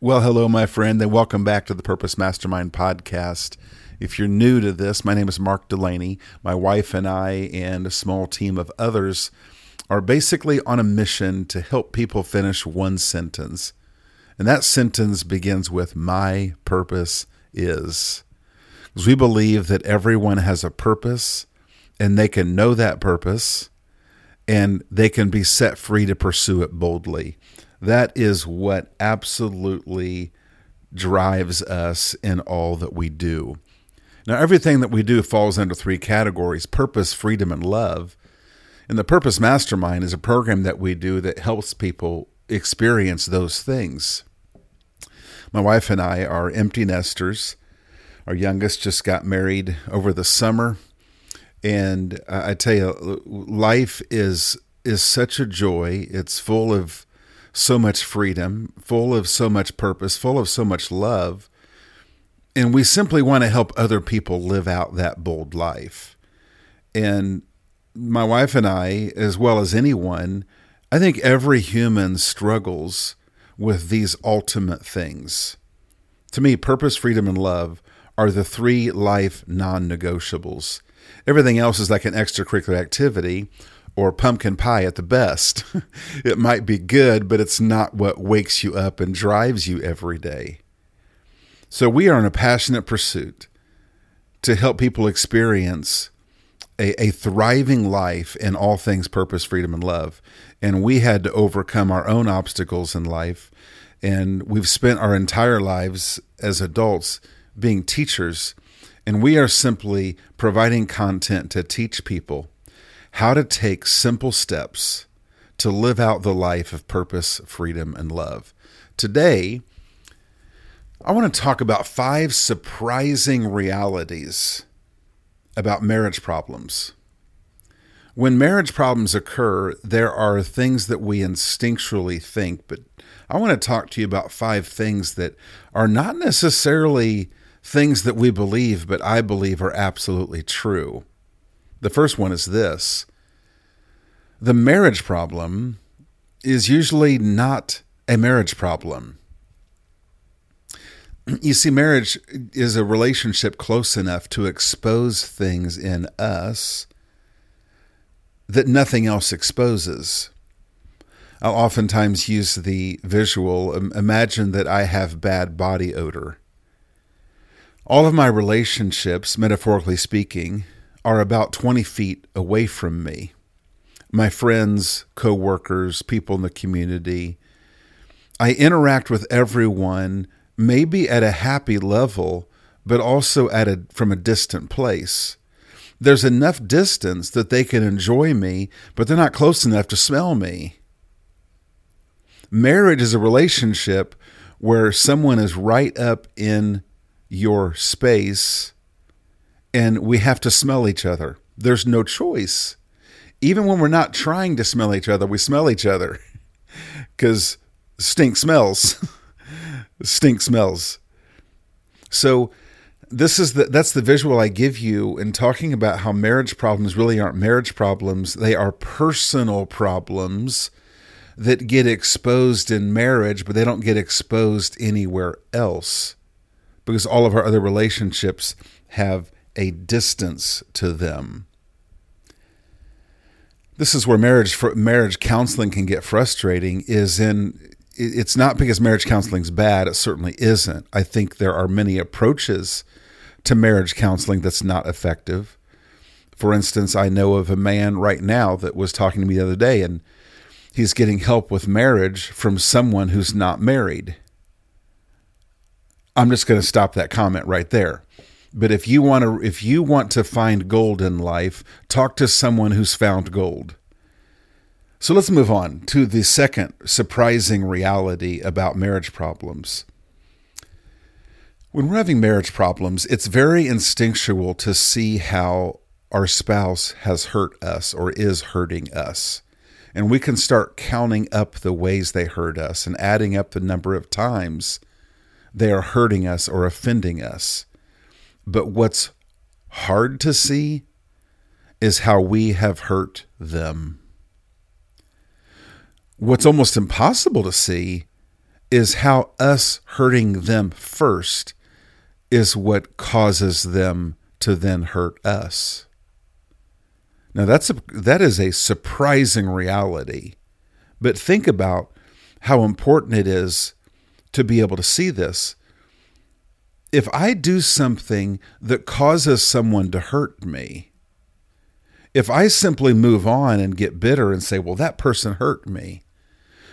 Well, hello, my friend, and welcome back to the Purpose Mastermind podcast. If you're new to this, my name is Mark Delaney. My wife and I, and a small team of others, are basically on a mission to help people finish one sentence. And that sentence begins with My purpose is. Because we believe that everyone has a purpose and they can know that purpose and they can be set free to pursue it boldly. That is what absolutely drives us in all that we do. Now, everything that we do falls under three categories purpose, freedom, and love. And the Purpose Mastermind is a program that we do that helps people experience those things. My wife and I are empty nesters. Our youngest just got married over the summer. And I tell you, life is is such a joy. It's full of so much freedom, full of so much purpose, full of so much love. And we simply want to help other people live out that bold life. And my wife and I, as well as anyone, I think every human struggles with these ultimate things. To me, purpose, freedom, and love are the three life non negotiables. Everything else is like an extracurricular activity or pumpkin pie at the best. it might be good, but it's not what wakes you up and drives you every day. So we are in a passionate pursuit to help people experience a, a thriving life in all things purpose, freedom, and love. And we had to overcome our own obstacles in life. And we've spent our entire lives as adults being teachers. And we are simply providing content to teach people how to take simple steps to live out the life of purpose, freedom, and love. Today, I want to talk about five surprising realities about marriage problems. When marriage problems occur, there are things that we instinctually think, but I want to talk to you about five things that are not necessarily things that we believe, but I believe are absolutely true. The first one is this the marriage problem is usually not a marriage problem. You see, marriage is a relationship close enough to expose things in us that nothing else exposes. I'll oftentimes use the visual imagine that I have bad body odor. All of my relationships, metaphorically speaking, are about 20 feet away from me. My friends, coworkers, people in the community. I interact with everyone, maybe at a happy level, but also at a from a distant place. There's enough distance that they can enjoy me, but they're not close enough to smell me. Marriage is a relationship where someone is right up in your space and we have to smell each other. There's no choice. Even when we're not trying to smell each other, we smell each other because stink smells. stink smells. So this is the that's the visual I give you in talking about how marriage problems really aren't marriage problems. They are personal problems that get exposed in marriage, but they don't get exposed anywhere else because all of our other relationships have a distance to them. This is where marriage marriage counseling can get frustrating is in it's not because marriage counseling is bad, it certainly isn't. I think there are many approaches to marriage counseling that's not effective. For instance, I know of a man right now that was talking to me the other day and he's getting help with marriage from someone who's not married. I'm just going to stop that comment right there. But if you want to if you want to find gold in life, talk to someone who's found gold. So let's move on to the second surprising reality about marriage problems. When we're having marriage problems, it's very instinctual to see how our spouse has hurt us or is hurting us. And we can start counting up the ways they hurt us and adding up the number of times they are hurting us or offending us. But what's hard to see is how we have hurt them. What's almost impossible to see is how us hurting them first is what causes them to then hurt us. Now that's a, that is a surprising reality. But think about how important it is to be able to see this. If I do something that causes someone to hurt me, if I simply move on and get bitter and say, well, that person hurt me,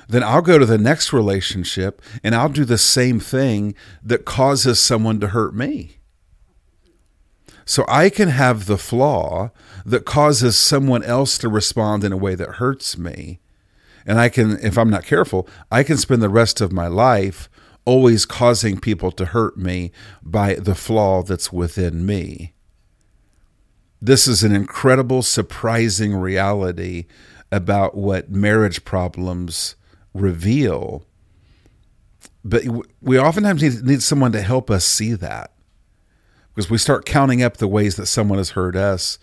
then I'll go to the next relationship and I'll do the same thing that causes someone to hurt me. So I can have the flaw that causes someone else to respond in a way that hurts me. And I can, if I'm not careful, I can spend the rest of my life always causing people to hurt me by the flaw that's within me. This is an incredible, surprising reality about what marriage problems reveal. But we oftentimes need, need someone to help us see that because we start counting up the ways that someone has hurt us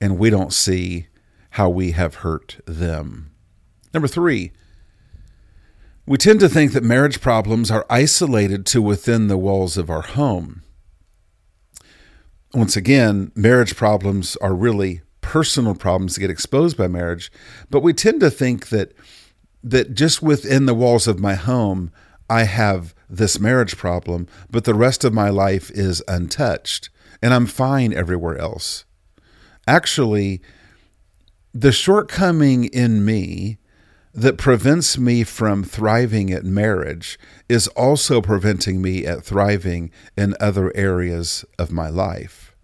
and we don't see how we have hurt them. Number three, we tend to think that marriage problems are isolated to within the walls of our home. Once again, marriage problems are really personal problems that get exposed by marriage, but we tend to think that that just within the walls of my home I have this marriage problem, but the rest of my life is untouched and I'm fine everywhere else. Actually, the shortcoming in me that prevents me from thriving at marriage is also preventing me at thriving in other areas of my life.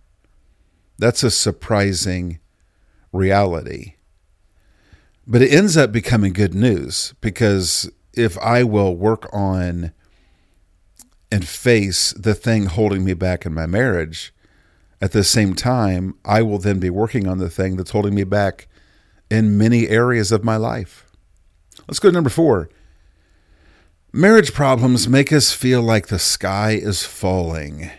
That's a surprising reality. But it ends up becoming good news because if I will work on and face the thing holding me back in my marriage, at the same time, I will then be working on the thing that's holding me back in many areas of my life. Let's go to number four. Marriage problems make us feel like the sky is falling.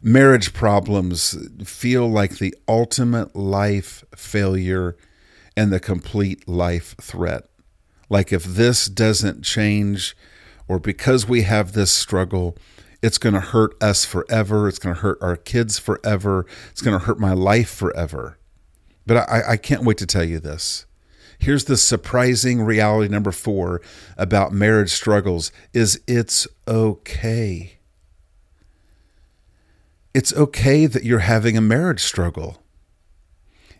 Marriage problems feel like the ultimate life failure and the complete life threat. Like if this doesn't change, or because we have this struggle, it's going to hurt us forever. It's going to hurt our kids forever. It's going to hurt my life forever. But I, I can't wait to tell you this. Here's the surprising reality number four about marriage struggles is it's okay. It's okay that you're having a marriage struggle.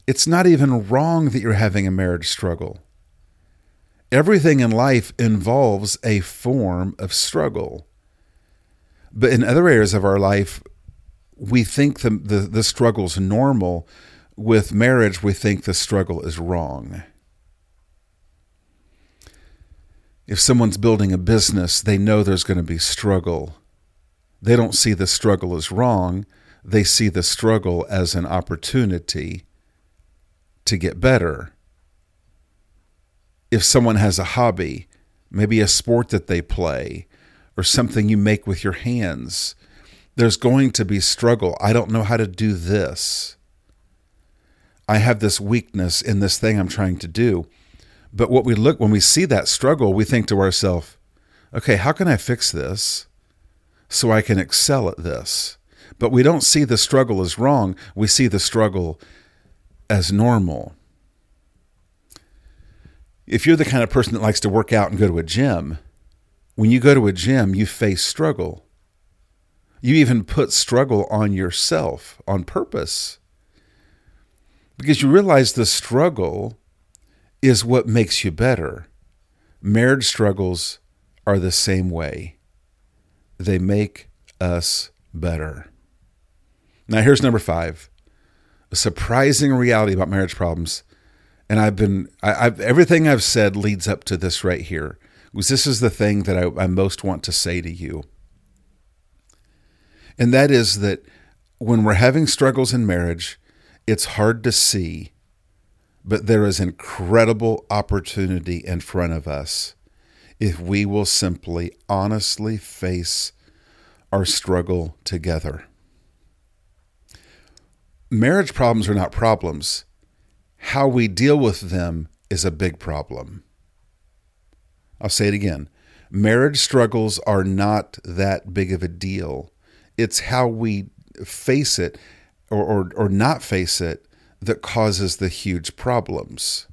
It's not even wrong that you're having a marriage struggle. Everything in life involves a form of struggle. But in other areas of our life, we think the, the, the struggle's normal. With marriage, we think the struggle is wrong. If someone's building a business, they know there's going to be struggle. They don't see the struggle as wrong, they see the struggle as an opportunity to get better. If someone has a hobby, maybe a sport that they play, or something you make with your hands, there's going to be struggle. I don't know how to do this. I have this weakness in this thing I'm trying to do. But what we look when we see that struggle, we think to ourselves, okay, how can I fix this so I can excel at this? But we don't see the struggle as wrong. We see the struggle as normal. If you're the kind of person that likes to work out and go to a gym, when you go to a gym, you face struggle. You even put struggle on yourself on purpose because you realize the struggle is what makes you better. Marriage struggles are the same way, they make us better. Now, here's number five a surprising reality about marriage problems. And I've been, I, have everything I've said leads up to this right here. Because this is the thing that I, I most want to say to you. And that is that when we're having struggles in marriage, it's hard to see, but there is incredible opportunity in front of us if we will simply honestly face our struggle together marriage problems are not problems. How we deal with them is a big problem. I'll say it again. marriage struggles are not that big of a deal. It's how we face it or, or, or not face it that causes the huge problems.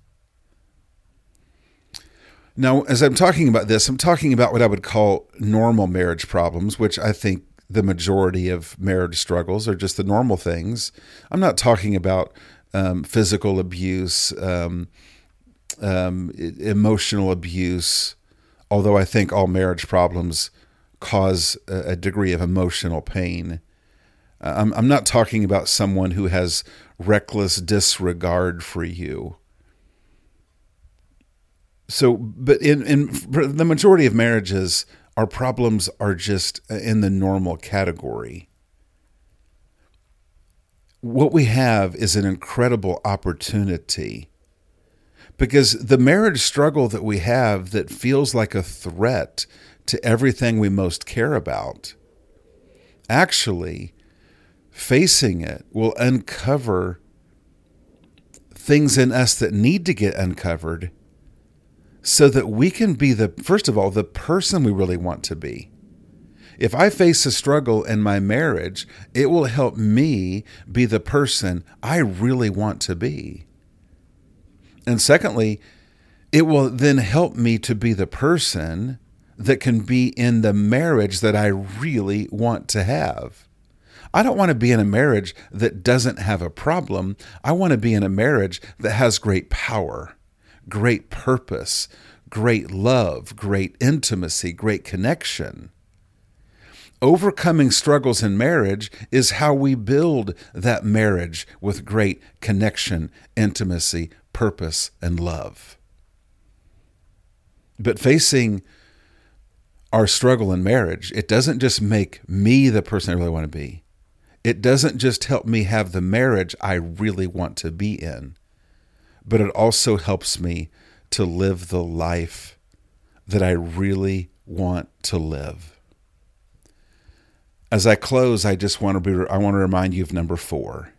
Now, as I'm talking about this, I'm talking about what I would call normal marriage problems, which I think the majority of marriage struggles are just the normal things. I'm not talking about um, physical abuse, um, um, emotional abuse, although I think all marriage problems cause a, a degree of emotional pain. Uh, I'm, I'm not talking about someone who has reckless disregard for you. So, but in, in the majority of marriages, our problems are just in the normal category. What we have is an incredible opportunity because the marriage struggle that we have that feels like a threat to everything we most care about actually facing it will uncover things in us that need to get uncovered so that we can be the, first of all, the person we really want to be. If I face a struggle in my marriage, it will help me be the person I really want to be. And secondly, it will then help me to be the person that can be in the marriage that I really want to have. I don't want to be in a marriage that doesn't have a problem. I want to be in a marriage that has great power, great purpose, great love, great intimacy, great connection. Overcoming struggles in marriage is how we build that marriage with great connection, intimacy, purpose, and love. But facing our struggle in marriage, it doesn't just make me the person I really want to be it doesn't just help me have the marriage I really want to be in, but it also helps me to live the life that I really want to live. As I close, I just want to be I want to remind you of number 4.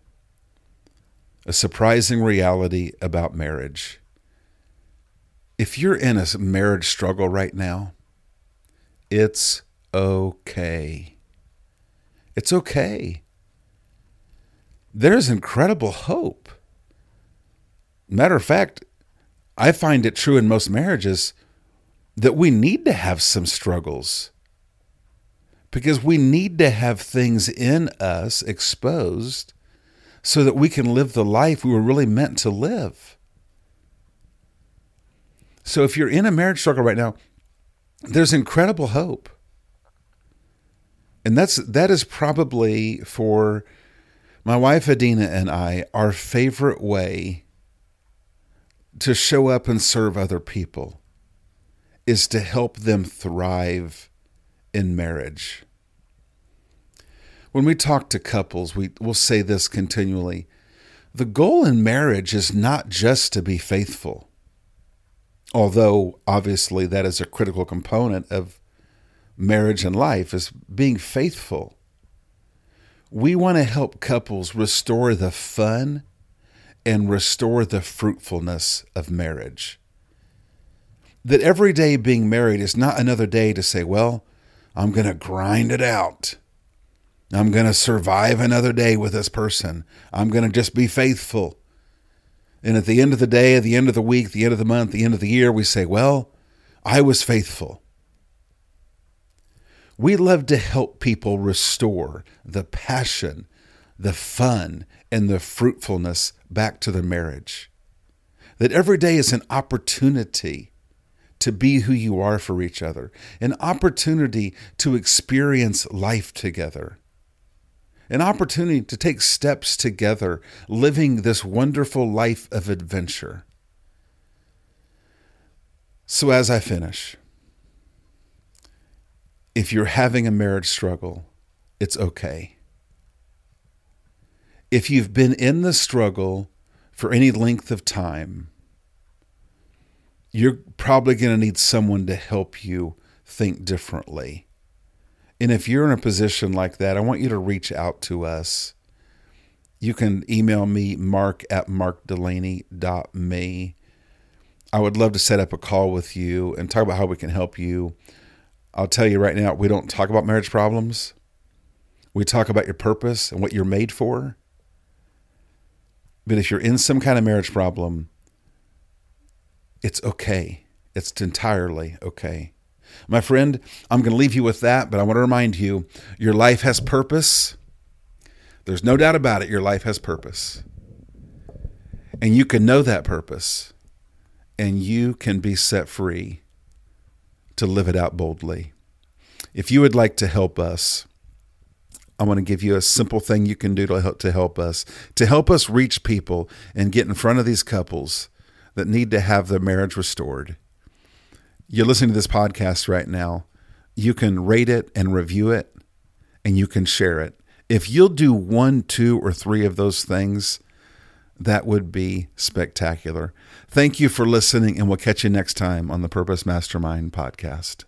A surprising reality about marriage. If you're in a marriage struggle right now, it's okay. It's okay there's incredible hope. Matter of fact, I find it true in most marriages that we need to have some struggles because we need to have things in us exposed so that we can live the life we were really meant to live. So if you're in a marriage struggle right now, there's incredible hope. And that's that is probably for my wife Adina and I, our favorite way to show up and serve other people is to help them thrive in marriage. When we talk to couples, we will say this continually. The goal in marriage is not just to be faithful, although obviously that is a critical component of marriage and life is being faithful we want to help couples restore the fun and restore the fruitfulness of marriage. That every day being married is not another day to say, well, I'm going to grind it out. I'm going to survive another day with this person. I'm going to just be faithful. And at the end of the day, at the end of the week, the end of the month, the end of the year, we say, well, I was faithful. We love to help people restore the passion, the fun, and the fruitfulness back to their marriage. That every day is an opportunity to be who you are for each other, an opportunity to experience life together, an opportunity to take steps together, living this wonderful life of adventure. So, as I finish, if you're having a marriage struggle, it's okay. If you've been in the struggle for any length of time, you're probably going to need someone to help you think differently. And if you're in a position like that, I want you to reach out to us. You can email me, mark at markdelaney.me. I would love to set up a call with you and talk about how we can help you I'll tell you right now, we don't talk about marriage problems. We talk about your purpose and what you're made for. But if you're in some kind of marriage problem, it's okay. It's entirely okay. My friend, I'm going to leave you with that, but I want to remind you your life has purpose. There's no doubt about it, your life has purpose. And you can know that purpose, and you can be set free to live it out boldly. If you would like to help us, I want to give you a simple thing you can do to help, to help us, to help us reach people and get in front of these couples that need to have their marriage restored. You're listening to this podcast right now. You can rate it and review it, and you can share it. If you'll do one, two, or three of those things, that would be spectacular. Thank you for listening, and we'll catch you next time on the Purpose Mastermind podcast.